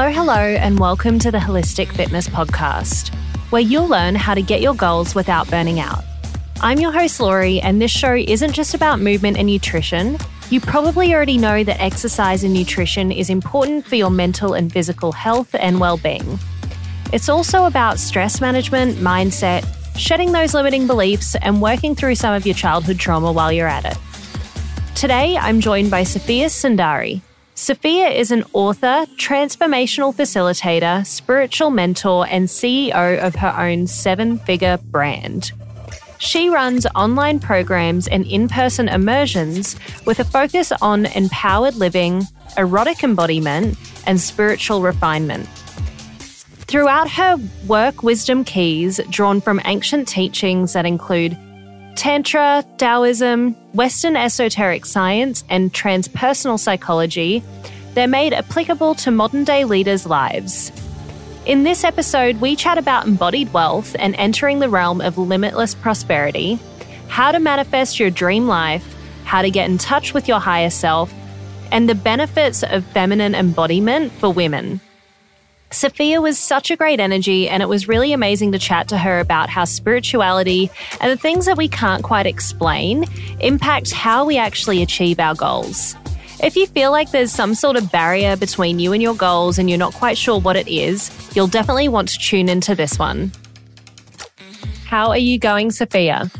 Hello, hello, and welcome to the Holistic Fitness Podcast, where you'll learn how to get your goals without burning out. I'm your host, Lori, and this show isn't just about movement and nutrition. You probably already know that exercise and nutrition is important for your mental and physical health and well being. It's also about stress management, mindset, shedding those limiting beliefs, and working through some of your childhood trauma while you're at it. Today, I'm joined by Sofia Sundari. Sofia is an author, transformational facilitator, spiritual mentor, and CEO of her own seven figure brand. She runs online programs and in person immersions with a focus on empowered living, erotic embodiment, and spiritual refinement. Throughout her work, wisdom keys drawn from ancient teachings that include Tantra, Taoism, Western esoteric science, and transpersonal psychology, they're made applicable to modern day leaders' lives. In this episode, we chat about embodied wealth and entering the realm of limitless prosperity, how to manifest your dream life, how to get in touch with your higher self, and the benefits of feminine embodiment for women. Sofia was such a great energy, and it was really amazing to chat to her about how spirituality and the things that we can't quite explain impact how we actually achieve our goals. If you feel like there's some sort of barrier between you and your goals and you're not quite sure what it is, you'll definitely want to tune into this one. How are you going, Sofia?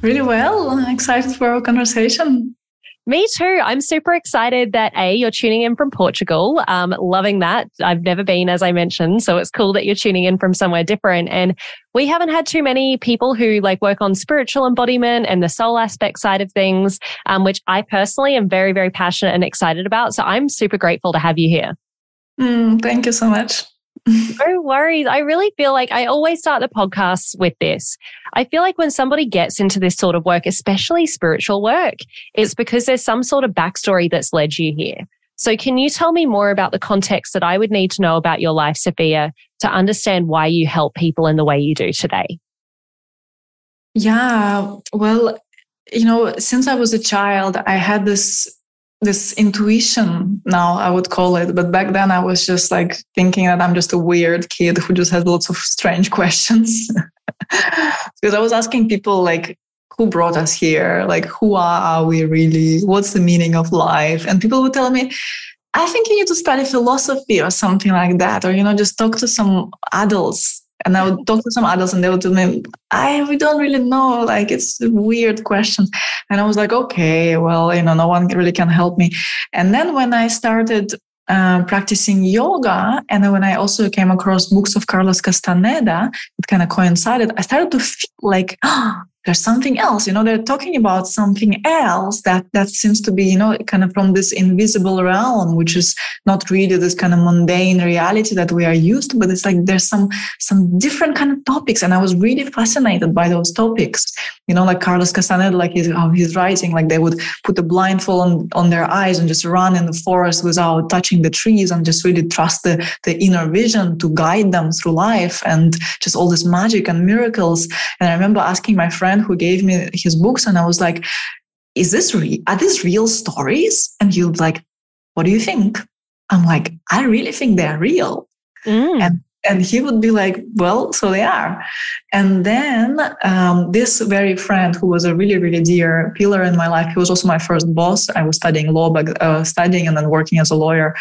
Really well. Excited for our conversation. Me too. I'm super excited that A, you're tuning in from Portugal. Um, loving that. I've never been, as I mentioned. So it's cool that you're tuning in from somewhere different. And we haven't had too many people who like work on spiritual embodiment and the soul aspect side of things, um, which I personally am very, very passionate and excited about. So I'm super grateful to have you here. Mm, thank you so much no worries. I really feel like I always start the podcast with this. I feel like when somebody gets into this sort of work, especially spiritual work, it's because there's some sort of backstory that's led you here. So, can you tell me more about the context that I would need to know about your life, Sofia, to understand why you help people in the way you do today? Yeah, well, you know, since I was a child, I had this this intuition now i would call it. But back then i was just like thinking that i'm just a weird kid who just has lots of strange questions. Because i was asking people like who brought us here? Like who are we really? What's the meaning of life? And people would tell me i think you need to study philosophy or something like that or you know just talk to some adults and I would talk to some adults and they would tell me, I we don't really know. Like it's weird questions. And I was like, okay, well, you know, no one really can help me. And then when I started uh, practicing yoga, and then when I also came across books of Carlos Castaneda, it kind of coincided. I started to feel like, oh, there's something else you know they're talking about something else that that seems to be you know kind of from this invisible realm which is not really this kind of mundane reality that we are used to but it's like there's some some different kind of topics. And i was really fascinated by those topics. You know like carlos castaneda like how he's writing like they would put a blindfold on, on their eyes and just run in the forest without touching the trees and just really trust the, the inner vision to guide them through life and just all this magic and miracles. And i remember asking my friend friend who gave me his books, and I was like, "Is this real? Are these real stories?" And he was like, "What do you think?" I'm like, "I really think they're real." Mm. And and he would be like, "Well, so they are." And then um, this very friend, who was a really really dear pillar in my life, he was also my first boss. I was studying law, but uh, studying and then working as a lawyer.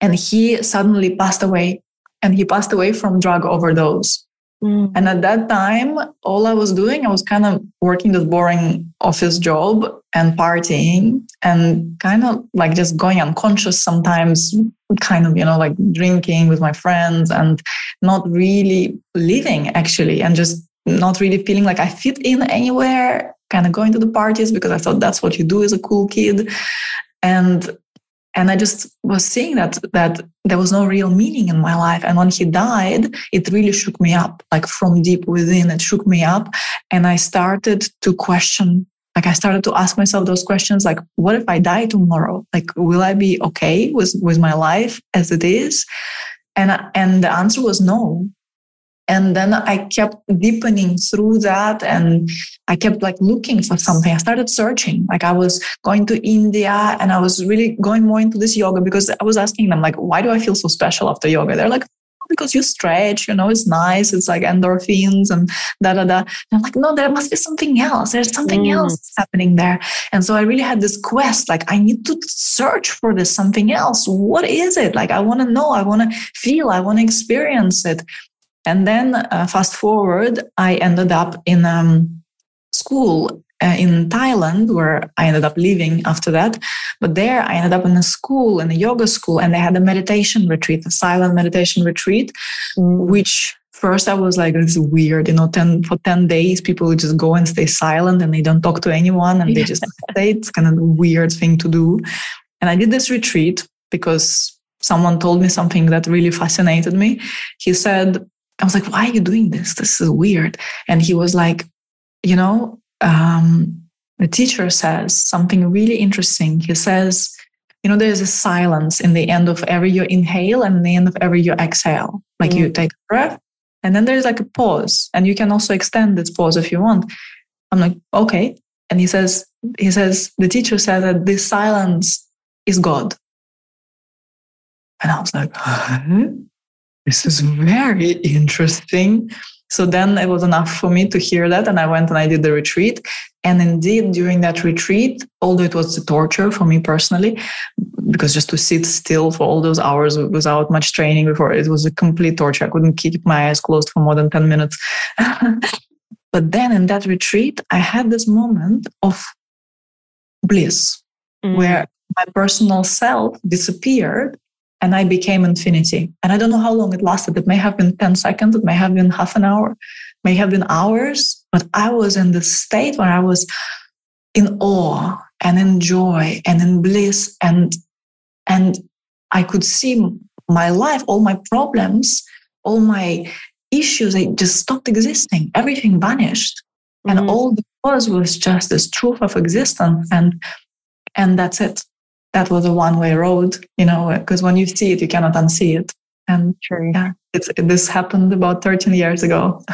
And he suddenly passed away, and he passed away from drug overdose. Mm. And at that time, all I was doing, I was kind of working this boring office job and partying and kind of like just going unconscious sometimes, kind of, you know, like drinking with my friends and not really living actually, and just not really feeling like I fit in anywhere, kind of going to the parties because I thought that's what you do as a cool kid. And and i just was seeing that that there was no real meaning in my life. And when he died it really shook me up like from deep within it shook me up. And i started to question like i started to ask myself those questions like what if i die tomorrow? Like will i be okay with with my life as it is? And and the answer was no and then i kept deepening through that and i kept like looking for something i started searching like i was going to india and i was really going more into this yoga because i was asking them like why do i feel so special after yoga they're like oh, because you stretch, you know, it's nice. It's like endorphins and da da da. And I'm like, no, there must be something else. There's something mm. else happening there. And so I really had this quest, like I need to search for this something else. What is it? Like I want to know. I want to feel. I want to experience it. And then uh, fast forward, I ended up in um, school uh, in Thailand, where I ended up living after that. But there, I ended up in a school, in a yoga school, and they had a meditation retreat, a silent meditation retreat, mm. which first I was like, this is weird. You know, 10, for 10 days, people just go and stay silent and they don't talk to anyone and they just stay. It's kind of a weird thing to do. And I did this retreat because someone told me something that really fascinated me. He said, I was like, why are you doing this? This is weird. And he was like, you know, um, the teacher says something really interesting. He says, you know, there's a silence in the end of every you inhale and the end of every you exhale. Like mm. you take a breath and then there's like a pause. And you can also extend this pause if you want. I'm like, okay. And he says, he says, the teacher said that this silence is God. And I was like, huh? This is very interesting. So then it was enough for me to hear that. And I went and I did the retreat. And indeed, during that retreat, although it was a torture for me personally, because just to sit still for all those hours without much training before, it was a complete torture. I couldn't keep my eyes closed for more than 10 minutes. but then in that retreat, I had this moment of bliss mm. where my personal self disappeared and I became infinity. And I don't know how long it lasted. It may have been 10 seconds, it may have been half an hour, may have been hours, but I was in this state where I was in awe and in joy and in bliss and and I could see my life, all my problems, all my issues, they just stopped existing. Everything vanished. Mm-hmm. And all there was was just this truth of existence. And and that's it that was a one way road, you know, because when you see it, you cannot unsee it. And True. yeah, it's, this happened about 13 years ago.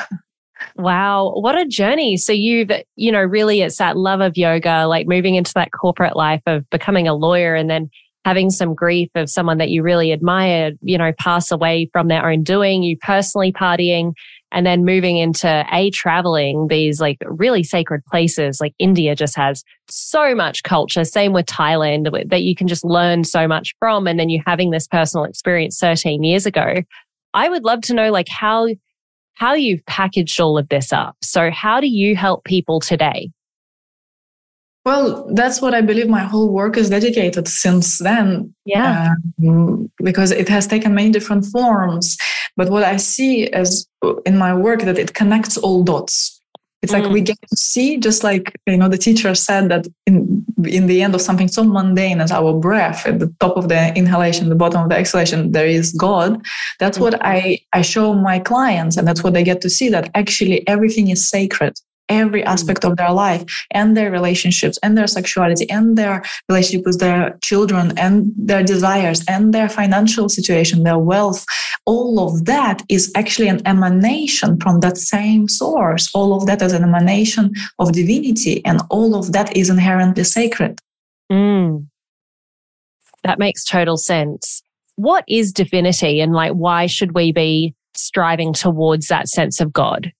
Wow, what a journey. So you've, you know, really it's that love of yoga, like moving into that corporate life of becoming a lawyer and then having some grief of someone that you really admired, you know, pass away from their own doing, you personally partying, and then moving into a traveling these like really sacred places like india just has so much culture. Same with thailand that you can just learn so much from and then you having this personal experience 13 years ago i would love to know like how how you've packaged all of this up. So how do you help people today well, that's what I believe my whole work is dedicated since then. Yeah. Um, because it has taken many different forms. But what I see as in my work that it connects all dots. It's mm. like we get to see, just like you know, the teacher said that in in the end of something so mundane as our breath, at the top of the inhalation, the bottom of the exhalation, there is God. That's mm. what I I show my clients, and that's what they get to see that actually everything is sacred every mm. aspect of their life and their relationships and their sexuality and their relationship with their children and their desires and their financial situation, their wealth. All of that is actually an emanation from that same source. All of that is an emanation of divinity and all of that is inherently sacred. Mm. That makes total sense. What is divinity and like why should we be striving towards that sense of God?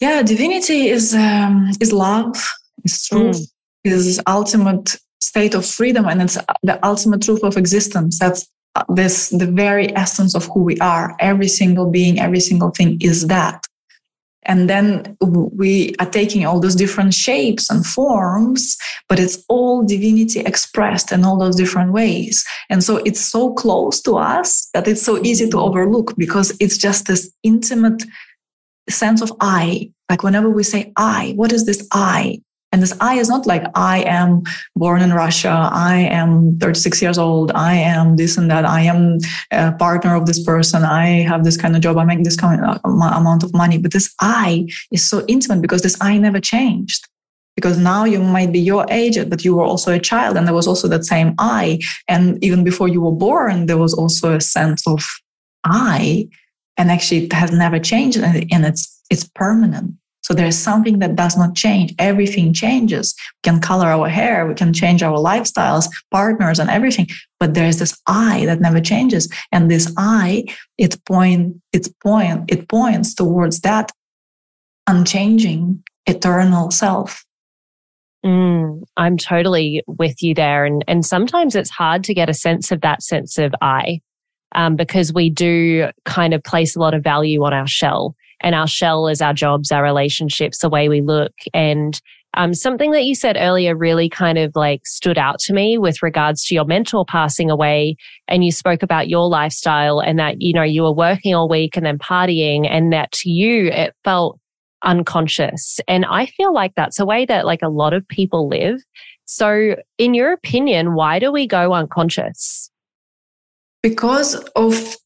Yeah, divinity is um, is love, is truth, mm. is ultimate state of freedom, and it's the ultimate truth of existence. That's uh, this the very essence of who we are. Every single being, every single thing is that. And then we are taking all those different shapes and forms, but it's all divinity expressed in all those different ways. And so it's so close to us that it's so easy to overlook because it's just this intimate sense of I. Like whenever we say I, what is this I? And this I is not like I am born in Russia, I am 36 years old, I am this and that, I am a partner of this person, I have this kind of job, I make this kind of amount of money. But this I is so intimate because this I never changed. Because now you might be your age, but you were also a child, and there was also that same I. And even before you were born, there was also a sense of I and actually it has never changed and, it's it's permanent. So there's something that does not change. Everything changes. We can color our hair we can change our lifestyles partners and everything but there's this I that never changes. And this I it point it's point it points towards that unchanging eternal self. Mm, I'm totally with you there. And, and sometimes it's hard to get a sense of that sense of I um, because we do kind of place a lot of value on our shell. And our shell is our jobs, our relationships, the way we look. And um, something that you said earlier really kind of like stood out to me with regards to your mentor passing away. And you spoke about your lifestyle and that, you know, you were working all week and then partying and that to you, it felt unconscious. And I feel like that's a way that like a lot of people live. So in your opinion, why do we go unconscious? Because of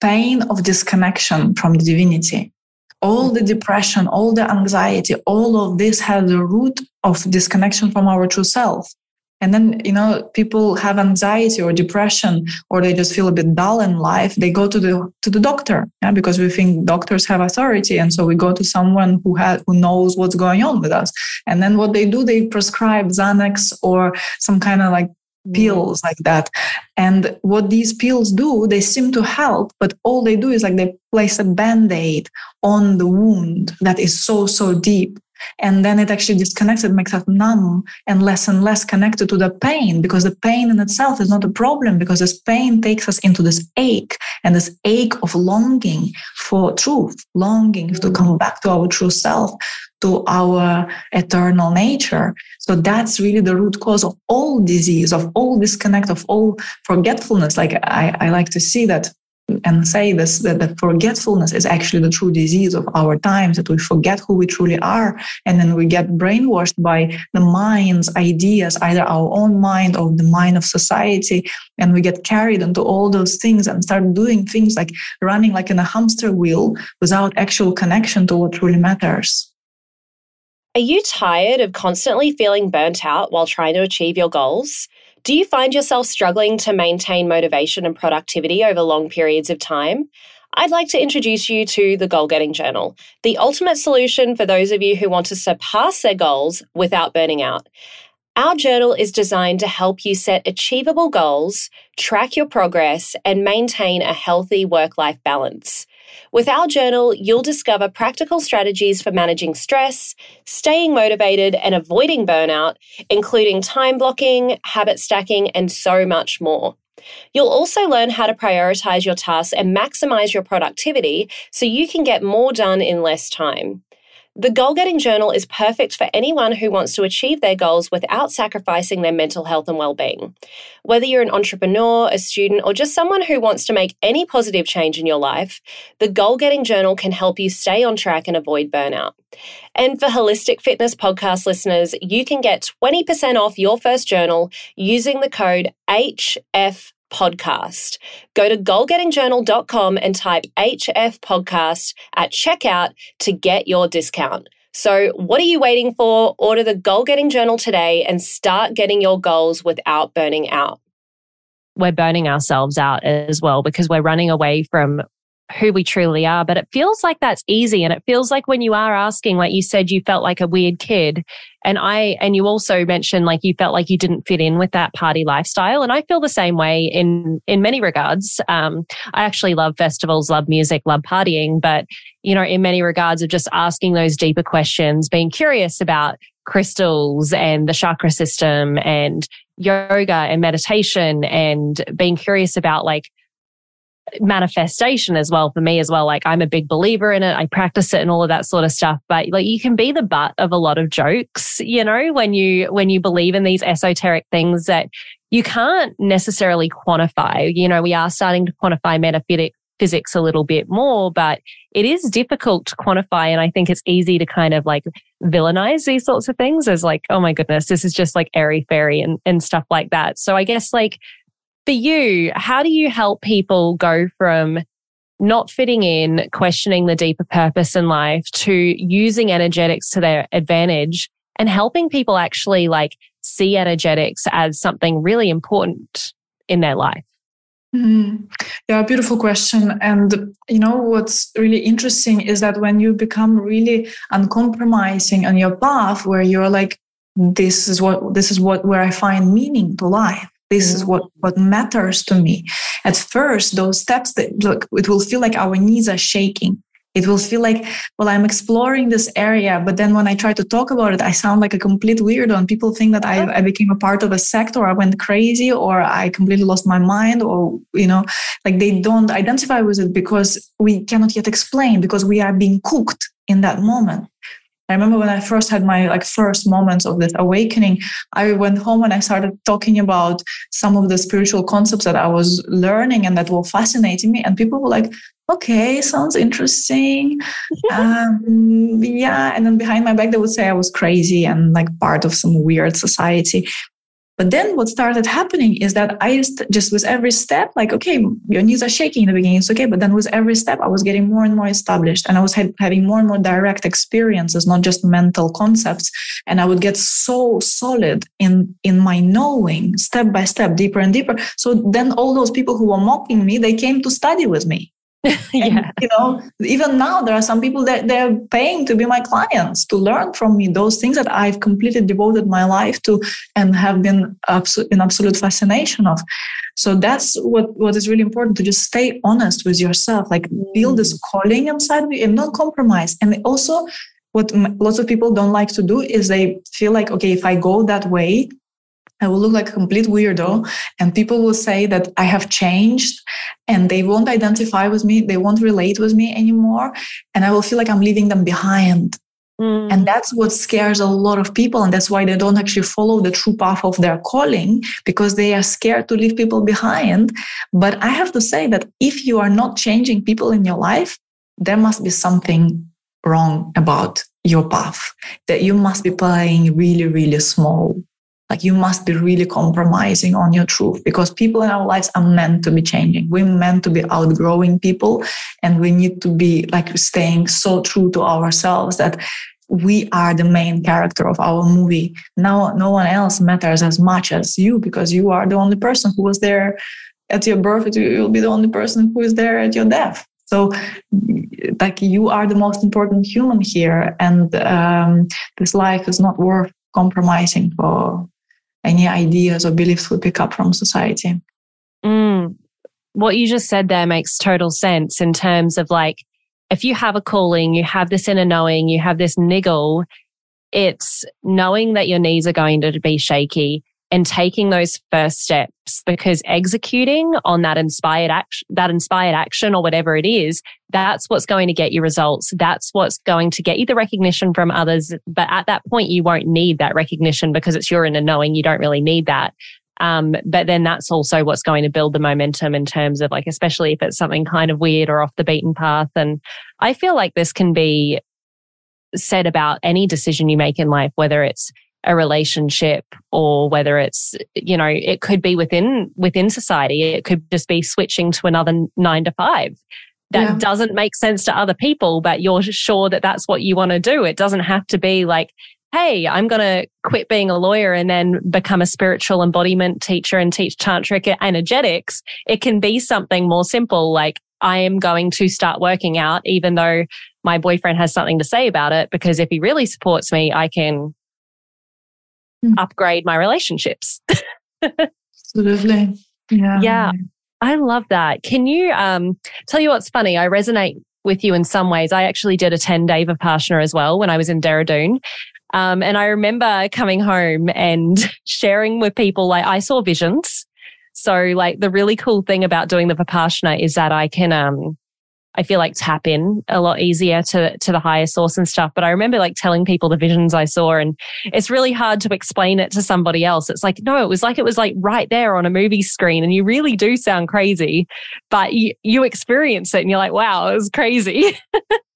pain of disconnection from the divinity. All the depression, all the anxiety, all of this has the root of disconnection from our true self. And then, you know, people have anxiety or depression, or they just feel a bit dull in life. They go to the to the doctor, yeah, because we think doctors have authority, and so we go to someone who has who knows what's going on with us. And then what they do, they prescribe Xanax or some kind of like pills like that. And what these pills do, they seem to help, but all they do is like they place a band aid on the wound that is so, so deep. And then it actually disconnects, it makes us numb and less and less connected to the pain because the pain in itself is not a problem because this pain takes us into this ache and this ache of longing for truth, longing to mm. come back to our true self, to our eternal nature. So that's really the root cause of all disease, of all disconnect, of all forgetfulness. Like I, I like to see that and say this that the forgetfulness is actually the true disease of our times that we forget who we truly are and then we get brainwashed by the mind's ideas either our own mind or the mind of society and we get carried into all those things and start doing things like running like in a hamster wheel without actual connection to what really matters are you tired of constantly feeling burnt out while trying to achieve your goals do you find yourself struggling to maintain motivation and productivity over long periods of time? I'd like to introduce you to the Goal Getting Journal, the ultimate solution for those of you who want to surpass their goals without burning out. Our journal is designed to help you set achievable goals, track your progress, and maintain a healthy work life balance. With our journal, you'll discover practical strategies for managing stress, staying motivated, and avoiding burnout, including time blocking, habit stacking, and so much more. You'll also learn how to prioritize your tasks and maximize your productivity so you can get more done in less time. The Goal Getting Journal is perfect for anyone who wants to achieve their goals without sacrificing their mental health and well-being. Whether you're an entrepreneur, a student, or just someone who wants to make any positive change in your life, the Goal Getting Journal can help you stay on track and avoid burnout. And for Holistic Fitness podcast listeners, you can get 20% off your first journal using the code HF podcast. Go to goalgettingjournal.com and type HF podcast at checkout to get your discount. So, what are you waiting for? Order the Goal Getting Journal today and start getting your goals without burning out. We're burning ourselves out as well because we're running away from who we truly are. But it feels like that's easy. And it feels like when you are asking, like you said, you felt like a weird kid. And I, and you also mentioned like you felt like you didn't fit in with that party lifestyle. And I feel the same way in, in many regards. Um, I actually love festivals, love music, love partying, but you know, in many regards of just asking those deeper questions, being curious about crystals and the chakra system and yoga and meditation and being curious about like manifestation as well for me as well. Like I'm a big believer in it. I practice it and all of that sort of stuff. But like you can be the butt of a lot of jokes, you know, when you when you believe in these esoteric things that you can't necessarily quantify. You know, we are starting to quantify metaphysics physics a little bit more, but it is difficult to quantify. And I think it's easy to kind of like villainize these sorts of things as like, oh my goodness, this is just like airy fairy and, and stuff like that. So I guess like for you, how do you help people go from not fitting in, questioning the deeper purpose in life to using energetics to their advantage and helping people actually like see energetics as something really important in their life? Mm-hmm. Yeah, beautiful question. And you know what's really interesting is that when you become really uncompromising on your path, where you're like, this is what this is what where I find meaning to life. This is what mm. what matters to me. At first, those steps that look, it will feel like our knees are shaking. It will feel like well i'm exploring this area but then when i try to talk about it i sound like a complete weirdo and people think that I, I became a part of a sect or i went crazy or i completely lost my mind or you know like they don't identify with it because we cannot yet explain because we are being cooked in that moment I remember when I first had my like first moments of this awakening, I went home and I started talking about some of the spiritual concepts that I was learning and that were fascinating me. And people were like, okay, sounds interesting. um, yeah. And then behind my back, they would say I was crazy and like part of some weird society. But then what started happening is that I just with every step, like, okay, your knees are shaking in the beginning, it's okay. But then with every step, I was getting more and more established and I was having more and more direct experiences, not just mental concepts. And I would get so solid in, in my knowing step by step, deeper and deeper. So then all those people who were mocking me, they came to study with me yeah. And, you know, even now there are some people that they're paying to be my clients to learn from me those things that I've completely devoted my life to and have been in absolute fascination of. So that's what, what is really important to just stay honest with yourself, like build this mm. calling inside of you and not compromise. And also what lots of people don't like to do is they feel like, okay, if I go that way, I will look like a complete weirdo, and people will say that I have changed and they won't identify with me, they won't relate with me anymore, and I will feel like I'm leaving them behind. Mm. And that's what scares a lot of people. And that's why they don't actually follow the true path of their calling because they are scared to leave people behind. But I have to say that if you are not changing people in your life, there must be something wrong about your path, that you must be playing really, really small like you must be really compromising on your truth because people in our lives are meant to be changing. We're meant to be outgrowing people and we need to be like staying so true to ourselves that we are the main character of our movie. Now, no one else matters as much as you because you are the only person who was there at your birth. You'll be the only person who is there at your death. So, like, you are the most important human here, and um, this life is not worth compromising for any ideas or beliefs we pick up from society. Mm. What you just said there makes total sense in terms of like, if you have a calling, you have this inner knowing, you have this niggle, it's knowing that your knees are going to be shaky and taking those first steps because executing on that inspired action, that inspired action or whatever it is, that's what's going to get you results. That's what's going to get you the recognition from others. But at that point, you won't need that recognition because it's your inner knowing. You don't really need that. Um, but then that's also what's going to build the momentum in terms of like, especially if it's something kind of weird or off the beaten path. And I feel like this can be said about any decision you make in life, whether it's a relationship or whether it's you know it could be within within society. It could just be switching to another 9 to 5 that yeah. doesn't make sense to other people but you're sure that that's what you want to do. It doesn't have to be like hey i'm going to quit being a lawyer and then become a spiritual embodiment teacher and teach tantric energetics. It can be something more simple like I am going to start working out, even though my boyfriend has something to say about it, because if he really supports me, I can mm. upgrade my relationships. Absolutely. Yeah. Yeah. I love that. Can you um, tell you what's funny? I resonate with you in some ways. I actually did a 10 day Vipassana as well when I was in Dehradun. Um, and I remember coming home and sharing with people, like, I saw visions. So, like, the really cool thing about doing the Vipassana is that I can, um, I feel like tap in a lot easier to, to the higher source and stuff. But I remember like telling people the visions I saw and it's really hard to explain it to somebody else. It's like, no, it was like, it was like right there on a movie screen and you really do sound crazy, but you, you experience it and you're like, wow, it was crazy.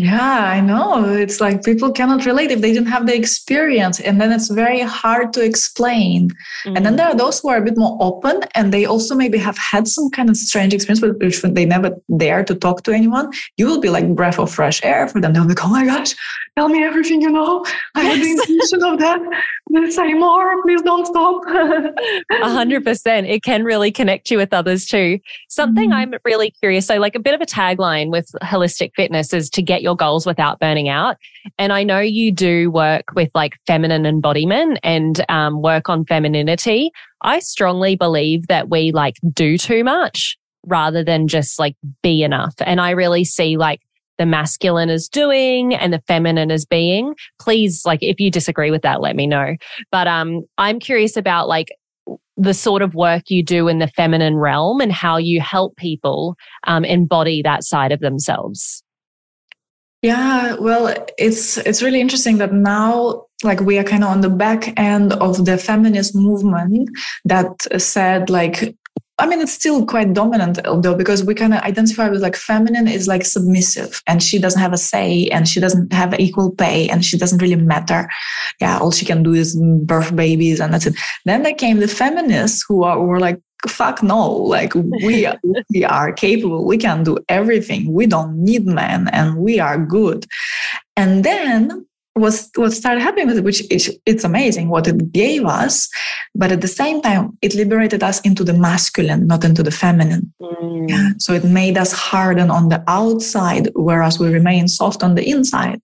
Yeah, I know. It's like people cannot relate if they didn't have the experience. And then it's very hard to explain. Mm. And then mm. there are those who are a bit more open and they also maybe have had some kind of strange experience, which they never dare to talk to anyone. You will be like breath of fresh air for them. They'll be like, oh my gosh, tell me everything you know. I had the intention of that. Please say more. Please don't stop. A hundred percent. It can really connect you with others too. Something mm. I'm really curious. So like a bit of a tagline with holistic fitness is to get your goals without burning out. And I know you do work with like feminine embodiment and um, work on femininity. I strongly believe that we like do too much rather than just like be enough. And I really see like the masculine as doing and the feminine as being. Please, like, if you disagree with that, let me know. But um, I'm curious about like the sort of work you do in the feminine realm and how you help people um, embody that side of themselves. Yeah, well, it's it's really interesting that now like we are kind of on the back end of the feminist movement that said like I mean, it's still quite dominant though, because we kind of identify with like feminine is like submissive and she doesn't have a say and she doesn't have equal pay and she doesn't really matter. Yeah, all she can do is birth babies and that's it. Then there came the feminists who are were like, fuck no, like we, we are capable, we can do everything. We don't need men and we are good. And then was what started happening with it, which is, it's amazing what it gave us, but at the same time, it liberated us into the masculine, not into the feminine. Mm. Yeah. So it made us harden on the outside, whereas we remain soft on the inside.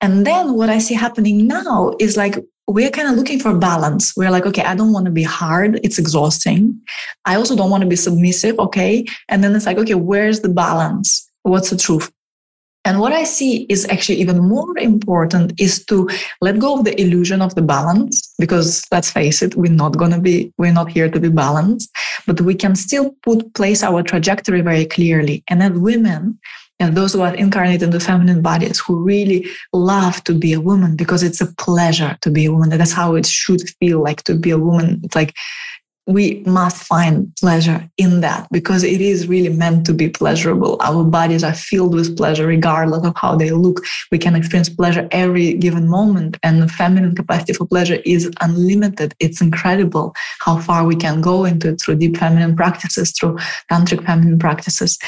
And then what I see happening now is like we're kind of looking for balance. We're like, okay, I don't want to be hard. It's exhausting. I also don't want to be submissive. Okay. And then it's like, okay, where's the balance? What's the truth? And what I see is actually even more important is to let go of the illusion of the balance, because let's face it, we're not going to be, we're not here to be balanced, but we can still put place our trajectory very clearly. And as women, and those who are incarnated in the feminine bodies who really love to be a woman because it's a pleasure to be a woman. That's how it should feel like to be a woman. It's like we must find pleasure in that because it is really meant to be pleasurable. Our bodies are filled with pleasure regardless of how they look. We can experience pleasure every given moment, and the feminine capacity for pleasure is unlimited. It's incredible how far we can go into it through deep feminine practices, through tantric feminine practices.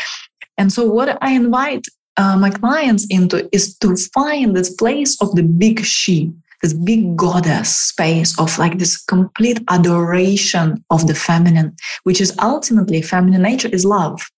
And so, what I invite uh, my clients into is to find this place of the big she this big goddess space of like this complete adoration of the feminine, which is ultimately feminine nature is love.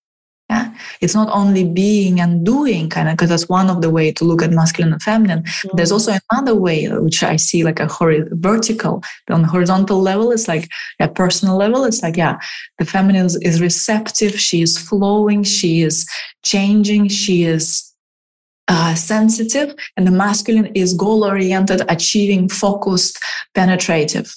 Yeah. It's not only being and doing kind of, because that's one of the way to look at masculine and feminine. Mm-hmm. There's also another way, which I see like a hori- vertical. On the horizontal level, it's like a personal level. It's like, yeah, the feminine is, is receptive. She is flowing. She is changing. She is uh, sensitive, and the masculine is goal oriented, achieving, focused, penetrative.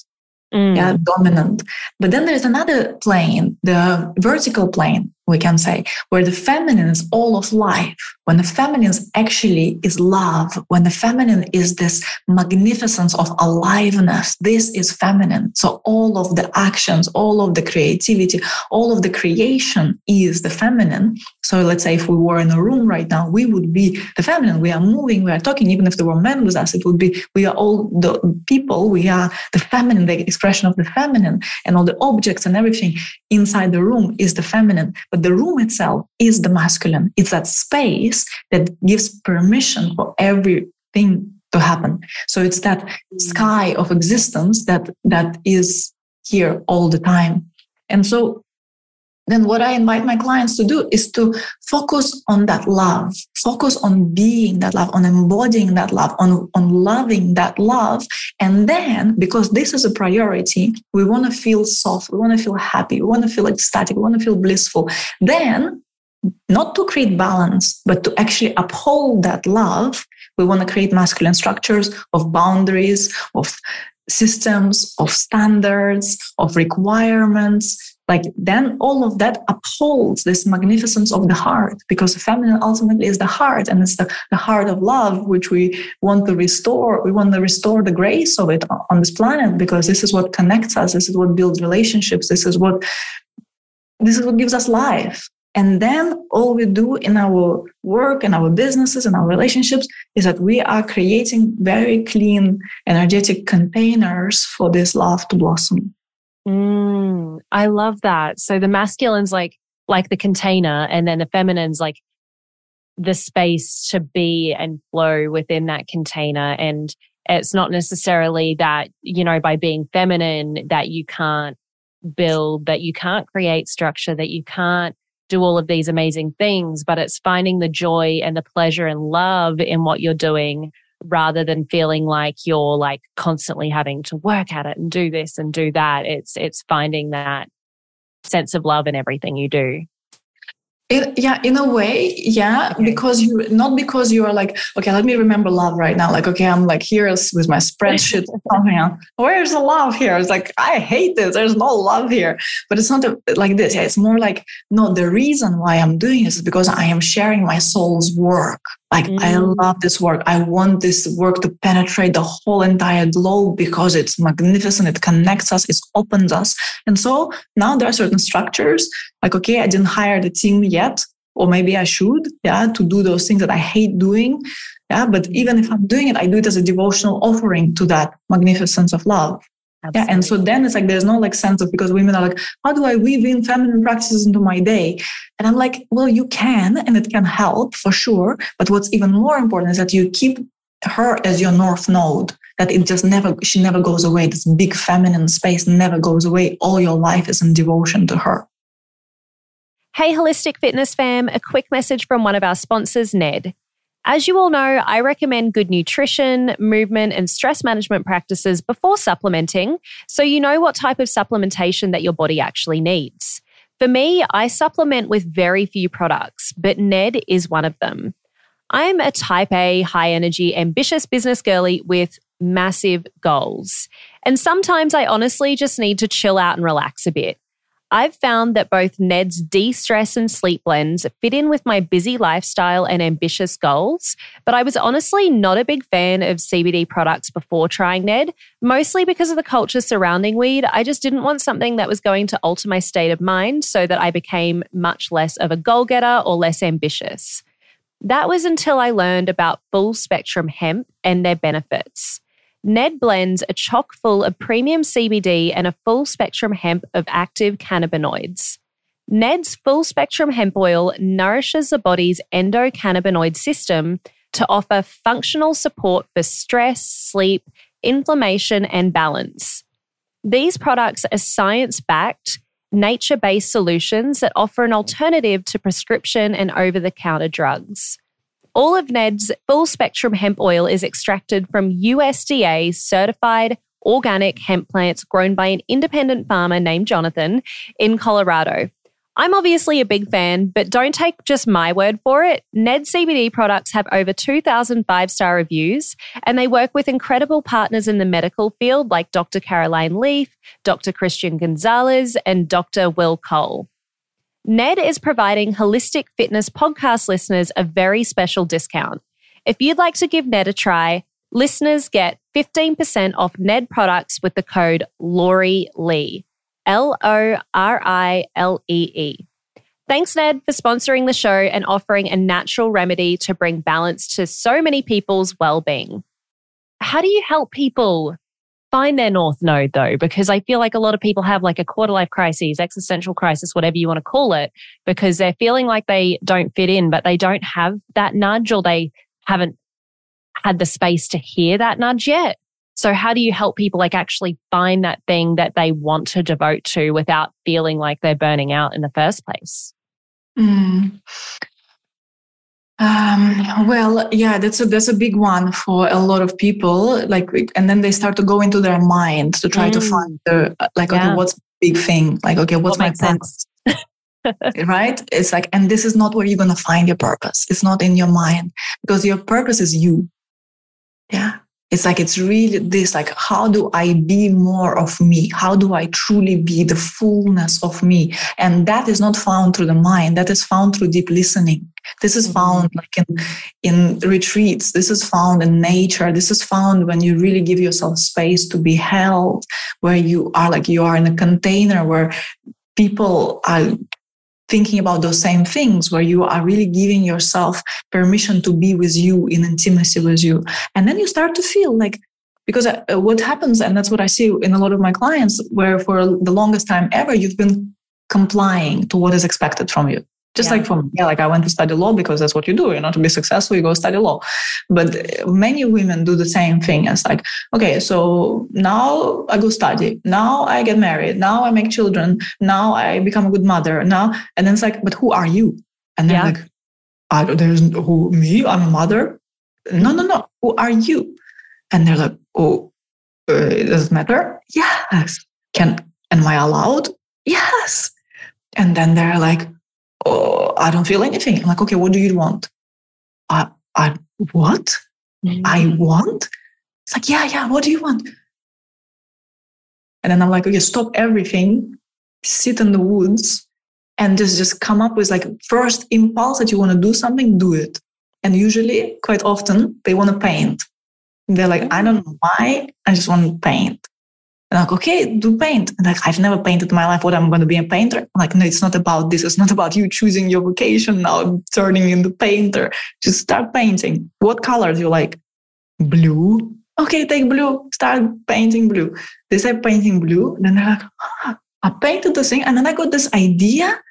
Mm. Yeah, dominant. But then there's another plane, the vertical plane, we can say, where the feminine is all of life. When the feminine actually is love, when the feminine is this magnificence of aliveness, this is feminine. So all of the actions, all of the creativity, all of the creation is the feminine. So let's say if we were in a room right now, we would be the feminine. We are moving, we are talking. Even if there were men with us, it would be we are all the people. We are the feminine, the expression of the feminine, and all the objects and everything inside the room is the feminine. But the room itself is the masculine. It's that space that gives permission for everything to happen. So it's that sky of existence that that is here all the time. And so then what I invite my clients to do is to focus on that love, focus on being that love, on embodying that love, on, on loving that love. And then, because this is a priority, we want to feel soft, we want to feel happy, we want to feel ecstatic, we want to feel blissful. Then, not to create balance, but to actually uphold that love, we want to create masculine structures of boundaries, of systems, of standards, of requirements, like then all of that upholds this magnificence of the heart because the feminine ultimately is the heart and it's the, the heart of love which we want to restore we want to restore the grace of it on this planet because this is what connects us this is what builds relationships this is what this is what gives us life And then all we do in our work and our businesses and our relationships is that we are creating very clean, energetic containers for this love to blossom. Mm, I love that. So the masculine's like like the container, and then the feminine's like the space to be and flow within that container. And it's not necessarily that, you know, by being feminine that you can't build, that you can't create structure, that you can't do all of these amazing things, but it's finding the joy and the pleasure and love in what you're doing rather than feeling like you're like constantly having to work at it and do this and do that. It's it's finding that sense of love in everything you do. In, yeah, in a way, yeah, because you not because you are like, okay, let me remember love right now. Like, okay, I'm like here with my spreadsheet. Where's the love here? It's like I hate this. There's no love here. But it's not like this. It's more like no. The reason why I'm doing this is because I am sharing my soul's work. Like, mm. I love this work. I want this work to penetrate the whole entire globe because it's magnificent. It connects us, it opens us. And so now there are certain structures like, okay, I didn't hire the team yet, or maybe I should, yeah, to do those things that I hate doing. Yeah. But even if I'm doing it, I do it as a devotional offering to that magnificence of love. Absolutely. Yeah. And so then it's like there's no like sense of because women are like, how do I weave in feminine practices into my day? And I'm like, well, you can and it can help for sure. But what's even more important is that you keep her as your north node, that it just never, she never goes away. This big feminine space never goes away. All your life is in devotion to her. Hey, Holistic Fitness fam, a quick message from one of our sponsors, Ned. As you all know, I recommend good nutrition, movement, and stress management practices before supplementing so you know what type of supplementation that your body actually needs. For me, I supplement with very few products, but Ned is one of them. I'm a type A, high energy, ambitious business girly with massive goals. And sometimes I honestly just need to chill out and relax a bit. I've found that both Ned's de stress and sleep blends fit in with my busy lifestyle and ambitious goals, but I was honestly not a big fan of CBD products before trying Ned, mostly because of the culture surrounding weed. I just didn't want something that was going to alter my state of mind so that I became much less of a goal getter or less ambitious. That was until I learned about full spectrum hemp and their benefits. Ned blends are chock full of premium CBD and a full spectrum hemp of active cannabinoids. Ned's full spectrum hemp oil nourishes the body's endocannabinoid system to offer functional support for stress, sleep, inflammation, and balance. These products are science backed, nature based solutions that offer an alternative to prescription and over the counter drugs. All of Ned's full spectrum hemp oil is extracted from USDA certified organic hemp plants grown by an independent farmer named Jonathan in Colorado. I'm obviously a big fan, but don't take just my word for it. Ned CBD products have over 2,000 five star reviews, and they work with incredible partners in the medical field like Dr. Caroline Leaf, Dr. Christian Gonzalez, and Dr. Will Cole. Ned is providing Holistic Fitness podcast listeners a very special discount. If you'd like to give Ned a try, listeners get 15% off Ned products with the code Lori Lee. L O R I L E E. Thanks, Ned, for sponsoring the show and offering a natural remedy to bring balance to so many people's well being. How do you help people find their north node though, because I feel like a lot of people have like a quarter life crisis, existential crisis, whatever you want to call it, because they're feeling like they don't fit in, but they don't have that nudge or they haven't had the space to hear that nudge yet. So how do you help people like actually find that thing that they want to devote to without feeling like they're burning out in the first place? Mm. Um, well, yeah, that's a that's a big one for a lot of people. Like, and then they start to go into their mind to try mm. to find the like, yeah. okay, what's big thing? Like, okay, what's what my purpose? right? It's like, and this is not where you're gonna find your purpose. It's not in your mind because your purpose is you. Yeah, it's like it's really this like how do i be more of me how do i truly be the fullness of me and that is not found through the mind that is found through deep listening this is found mm-hmm. like in in retreats. This is found in nature. This is found when you really give yourself space to be held where you are like you are in a container where people are thinking about those same things where you are really giving yourself permission to be with you in intimacy with you. And then you start to feel like because uh, what happens and that's what i see in a lot of my clients where for the longest time ever you've been complying to what is expected from you just yeah. like from yeah like i went to study law because that's what you do you know to be successful you go study law. But many women do the same thing it's like okay so now i go study now i get married now i make children now i become a good mother now and then it's like but who are you? And then yeah. like I, there's who me i'm a mother? No no no who are you? And they're like oh uh, does it matter? Yes. Can am i allowed? Yes. And then they're like oh, I don't feel anything. I'm like, okay, what do you want? I, I what? Mm-hmm. I want? It's like, yeah, yeah, what do you want? And then I'm like, okay, stop everything, sit in the woods, and just just come up with like first impulse that you want to do something, do it. And usually, quite often, they want to paint. They're like, I don't know why, I just want to paint. And I'm like, okay, do paint. And like, I've never painted in my life. What I'm going to be a painter? I'm like, no, it's not about this. It's not about you choosing your vocation now, turning into painter. Just start painting. What colors you like? Blue. Okay, take blue. Start painting blue. They say painting blue. Then they're like, ah, I painted this thing. And then I got this idea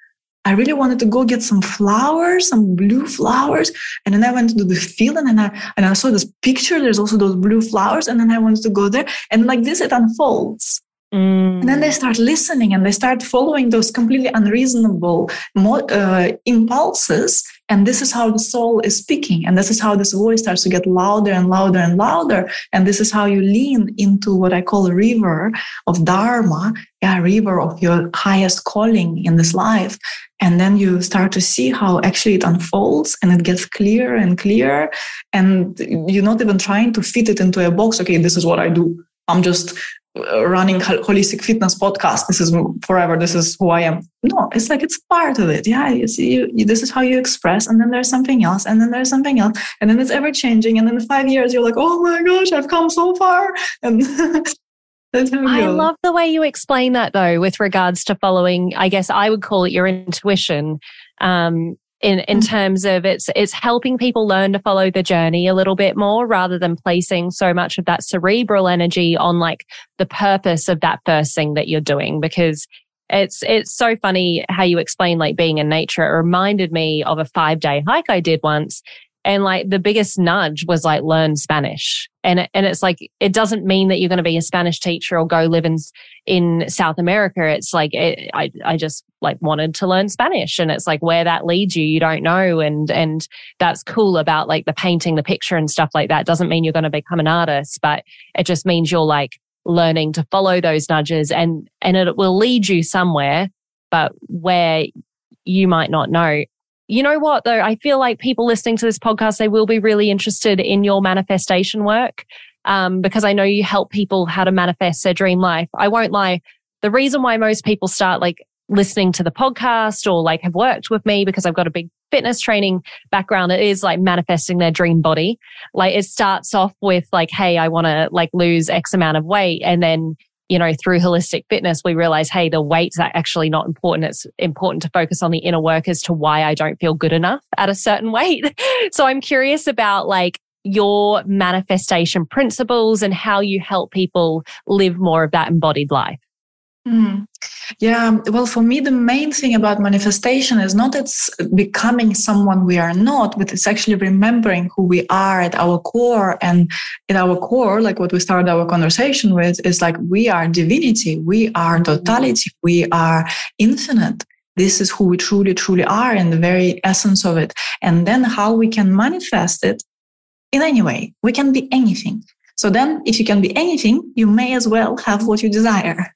I really wanted to go get some flowers, some blue flowers. And then I went to the field and then I, and I saw this picture. There's also those blue flowers. And then I wanted to go there. And like this, it unfolds. Mm. And then they start listening and they start following those completely unreasonable uh, impulses. And this is how the soul is speaking. And this is how this voice starts to get louder and louder and louder. And this is how you lean into what I call a river of Dharma, yeah, river of your highest calling in this life. And then you start to see how actually it unfolds and it gets clearer and clearer. And you're not even trying to fit it into a box. Okay, this is what I do. I'm just uh, running holistic fitness podcast. This is forever. This is who i am. No it's like it's part of it. Yeah you see you, this is how you express. And then there's something else. And then there's something else. And then it's ever changing. And in five years you're like oh my gosh i've come so far. And I love the way you explain that though, with regards to following, I guess I would call it your intuition. Um, in in mm-hmm. terms of it's it's helping people learn to follow the journey a little bit more rather than placing so much of that cerebral energy on like the purpose of that first thing that you're doing because it's it's so funny how you explain like being in nature it reminded me of a 5 day hike I did once and like the biggest nudge was like learn Spanish. And and it's like it doesn't mean that you're going to be a Spanish teacher or go live in in South America. It's like it, I I just like wanted to learn Spanish, and it's like where that leads you, you don't know. And and that's cool about like the painting, the picture, and stuff like that. Doesn't mean you're going to become an artist, but it just means you're like learning to follow those nudges, and and it will lead you somewhere, but where you might not know you know what though? I feel like people listening to this podcast, they will be really interested in your manifestation work. Um, because I know you help people how to manifest their dream life. I won't lie. The reason why most people start like listening to the podcast or like have worked with me because I've got a big fitness training background, it is like manifesting their dream body. Like it starts off with like, Hey, I want to like lose X amount of weight. And then you know, through holistic fitness, we realize, hey, the weight's actually not important. It's important to focus on the inner work as to why I don't feel good enough at a certain weight. so I'm curious about like your manifestation principles and how you help people live more of that embodied life. Mm. Yeah, well, for me, the main thing about manifestation is not it's becoming someone we are not, but it's actually remembering who we are at our core. And at our core, like what we started our conversation with, is like we are divinity, we are totality, we are infinite. This is who we truly, truly are in the very essence of it. And then how we can manifest it in any way. We can be anything. So then, if you can be anything, you may as well have what you desire.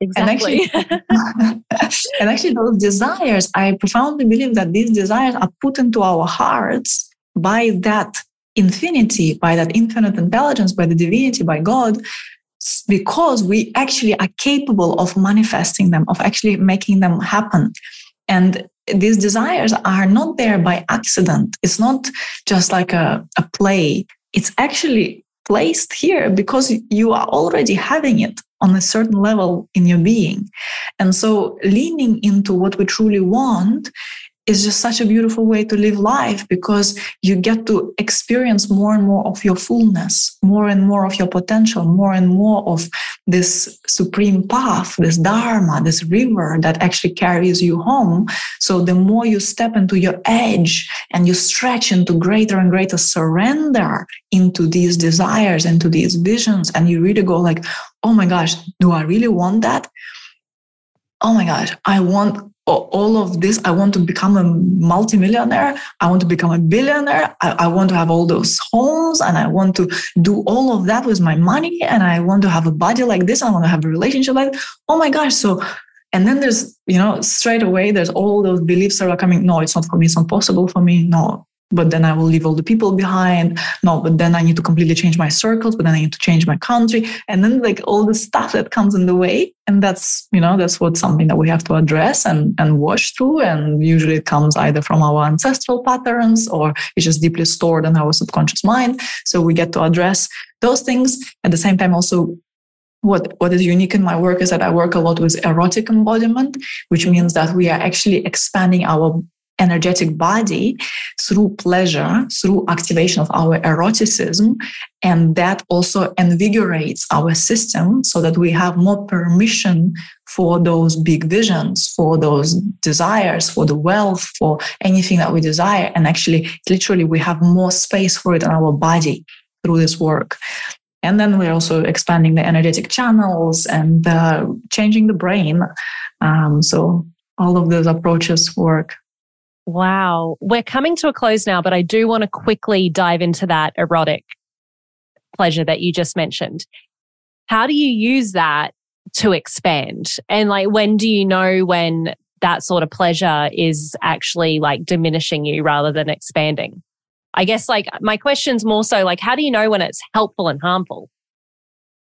Exactly. And actually, and actually, those desires, I profoundly believe that these desires are put into our hearts by that infinity, by that infinite intelligence, by the divinity, by God, because we actually are capable of manifesting them, of actually making them happen. And these desires are not there by accident. It's not just like a, a play. It's actually placed here because you are already having it on a certain level in your being. And so leaning into what we truly want is just such a beautiful way to live life because you get to experience more and more of your fullness, more and more of your potential, more and more of this supreme path, this dharma, this river that actually carries you home. So the more you step into your edge and you stretch into greater and greater surrender into these desires, into these visions, and you really go like, oh my gosh, do I really want that? Oh my gosh, I want all of this. I want to become a multimillionaire. I want to become a billionaire. I, I, want to have all those homes and i want to do all of that with my money and i want to have a body like this. I want to have a relationship like oh my gosh. So and then there's you know straight away there's all those beliefs that are coming. No it's not for me. It's not possible for me. No but then I will leave all the people behind. No, but then I need to completely change my circles, but then I need to change my country. And then like all the stuff that comes in the way. And that's, you know, that's what something that we have to address and, and wash through. And usually it comes either from our ancestral patterns or it's just deeply stored in our subconscious mind. So we get to address those things. At the same time, also what, what is unique in my work is that I work a lot with erotic embodiment, which means that we are actually expanding our energetic body through pleasure, through activation of our eroticism. And that also invigorates our system so that we have more permission for those big visions, for those desires, for the wealth, for anything that we desire. And actually, literally, we have more space for it in our body through this work. And then we're also expanding the energetic channels and uh, changing the brain. Um, so all of those approaches work. Wow. We're coming to a close now, but I do want to quickly dive into that erotic pleasure that you just mentioned. How do you use that to expand? And like, when do you know when that sort of pleasure is actually like diminishing you rather than expanding? I guess like my question's more so like, how do you know when it's helpful and harmful?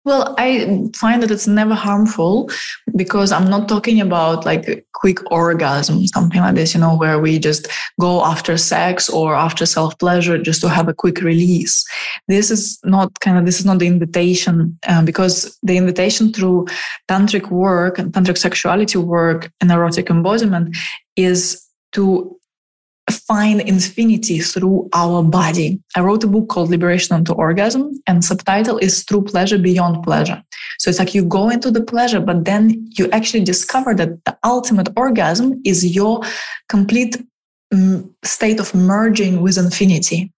Well, I find that it's never harmful because I'm not talking about like quick orgasm, something like this, you know, where we just go after sex or after self pleasure just to have a quick release. This is not kind of, this is not the invitation uh, because the invitation through tantric work and tantric sexuality work and erotic embodiment is to find infinity through our body. I wrote a book called Liberation into Orgasm, and subtitle is Through Pleasure Beyond Pleasure. So it's like you go into the pleasure, but then you actually discover that the ultimate orgasm is your complete um, state of merging with infinity.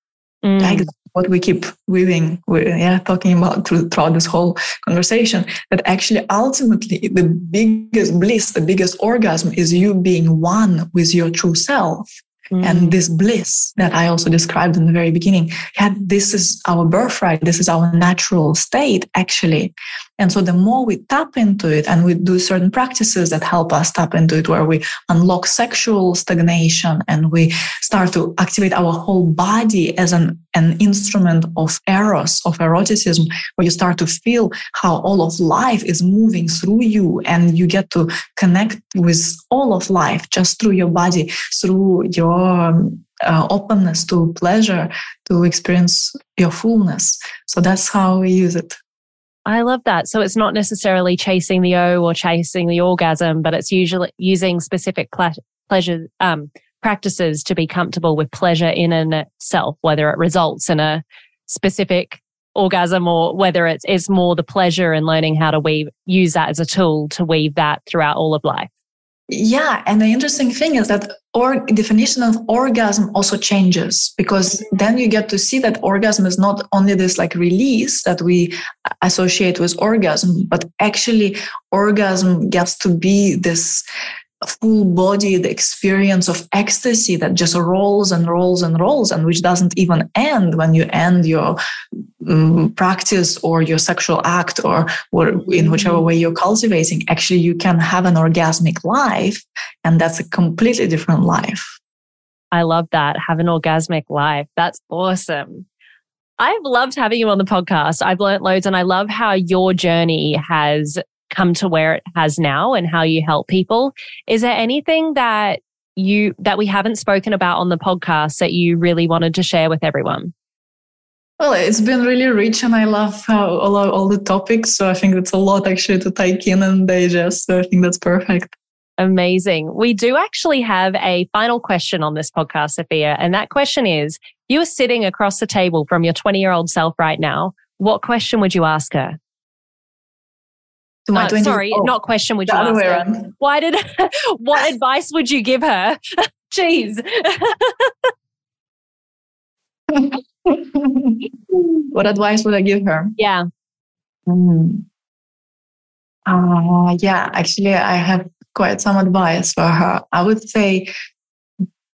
Mm. Like what we keep weaving, yeah, talking about through, throughout this whole conversation, that actually ultimately the biggest bliss, the biggest orgasm is you being one with your true self. Mm. And this bliss that I also described in the very beginning, yeah, this is our birthright. This is our natural state, actually. And so the more we tap into it and we do certain practices that help us tap into it, where we unlock sexual stagnation and we start to activate our whole body as an, an instrument of eros, of eroticism, where you start to feel how all of life is moving through you and you get to connect with all of life just through your body, through your uh, openness to pleasure, to experience your fullness. So that's how we use it. I love that. So it's not necessarily chasing the O or chasing the orgasm, but it's usually using specific ple- pleasure um, practices to be comfortable with pleasure in and itself, whether it results in a specific orgasm or whether it's, it's more the pleasure and learning how to weave, use that as a tool to weave that throughout all of life. Yeah, and the interesting thing is that or definition of orgasm also changes because then you get to see that orgasm is not only this like release that we associate with orgasm, but actually orgasm gets to be this full bodied experience of ecstasy that just rolls and rolls and rolls and which doesn't even end when you end your um, practice or your sexual act or, or in whichever way you're cultivating actually you can have an orgasmic life and that's a completely different life. I love that. Have an orgasmic life. That's awesome. I've loved having you on the podcast. I've learned loads and I love how your journey has come to where it has now and how you help people. Is there anything that you that we haven't spoken about on the podcast that you really wanted to share with everyone? Well, it's been really rich, and I love all, all the topics. So I think it's a lot actually to take in and digest. So I think that's perfect. Amazing. We do actually have a final question on this podcast, Sofia. And that question is you are sitting across the table from your 20 year old self right now. What question would you ask her? To my uh, 20- sorry, oh, not question would you ask her? Around. Why did, what advice would you give her? Jeez. what advice would I give her? Yeah. Mm. Uh, yeah, actually, I have quite some advice for her. I would say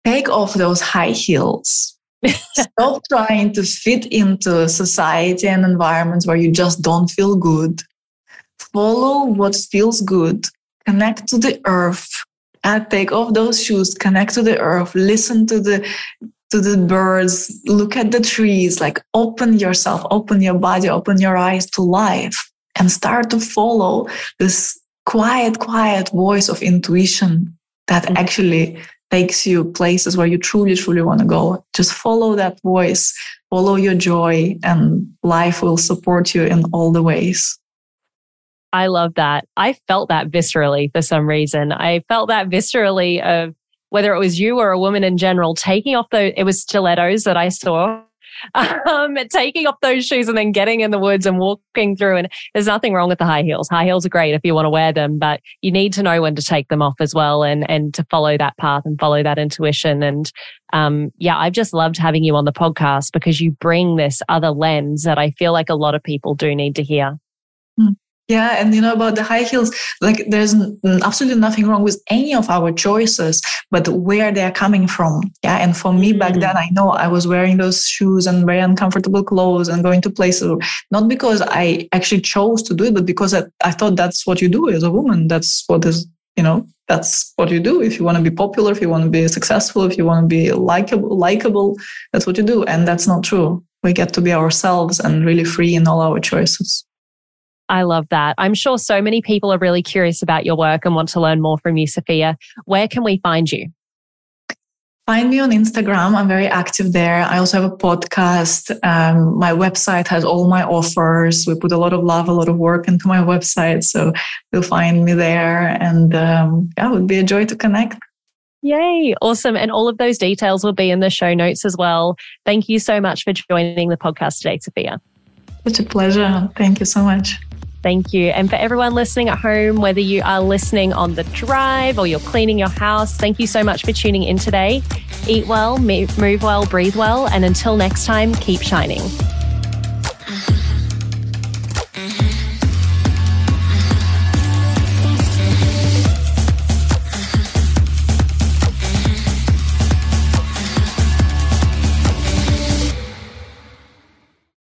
take off those high heels. Stop trying to fit into society and environments where you just don't feel good. Follow what feels good. Connect to the earth. And take off those shoes. Connect to the earth. Listen to the to the birds. Look at the trees. Like open yourself. Open your body. Open your eyes to life, and start to follow this quiet, quiet voice of intuition that mm-hmm. actually takes you places where you truly, truly want to go. Just follow that voice, follow your joy, and life will support you in all the ways. I love that. I felt that viscerally for some reason. I felt that viscerally of whether it was you or a woman in general taking off the, it was stilettos that I saw um, taking off those shoes and then getting in the woods and walking through. And there's nothing wrong with the high heels. High heels are great if you want to wear them, but you need to know when to take them off as well and, and to follow that path and follow that intuition. And, um, yeah, I've just loved having you on the podcast because you bring this other lens that I feel like a lot of people do need to hear. Yeah, and you know about the high heels, like there's absolutely nothing wrong with any of our choices, but where they are coming from. Yeah, and for me back mm. then, I know I was wearing those shoes and very uncomfortable clothes and going to places not because I actually chose to do it, but because I, I thought that's what you do as a woman. That's what is you know that's what you do if you want to be popular if you want to be successful if you want to be likable likable that's what you do and that's not true we get to be ourselves and really free in all our choices I love that. I'm sure so many people are really curious about your work and want to learn more from you, Sofia. Where can we find you? Find me on Instagram. I'm very active there. I also have a podcast. Um, my website has all my offers. We put a lot of love, a lot of work into my website. So you'll find me there. And um, yeah, it would be a joy to connect. Yay. Awesome. And all of those details will be in the show notes as well. Thank you so much for joining the podcast today, Sofia. Such a pleasure. Thank you so much. Thank you. And for everyone listening at home, whether you are listening on the drive or you're cleaning your house, thank you so much for tuning in today. Eat well, move well, breathe well. And until next time, keep shining.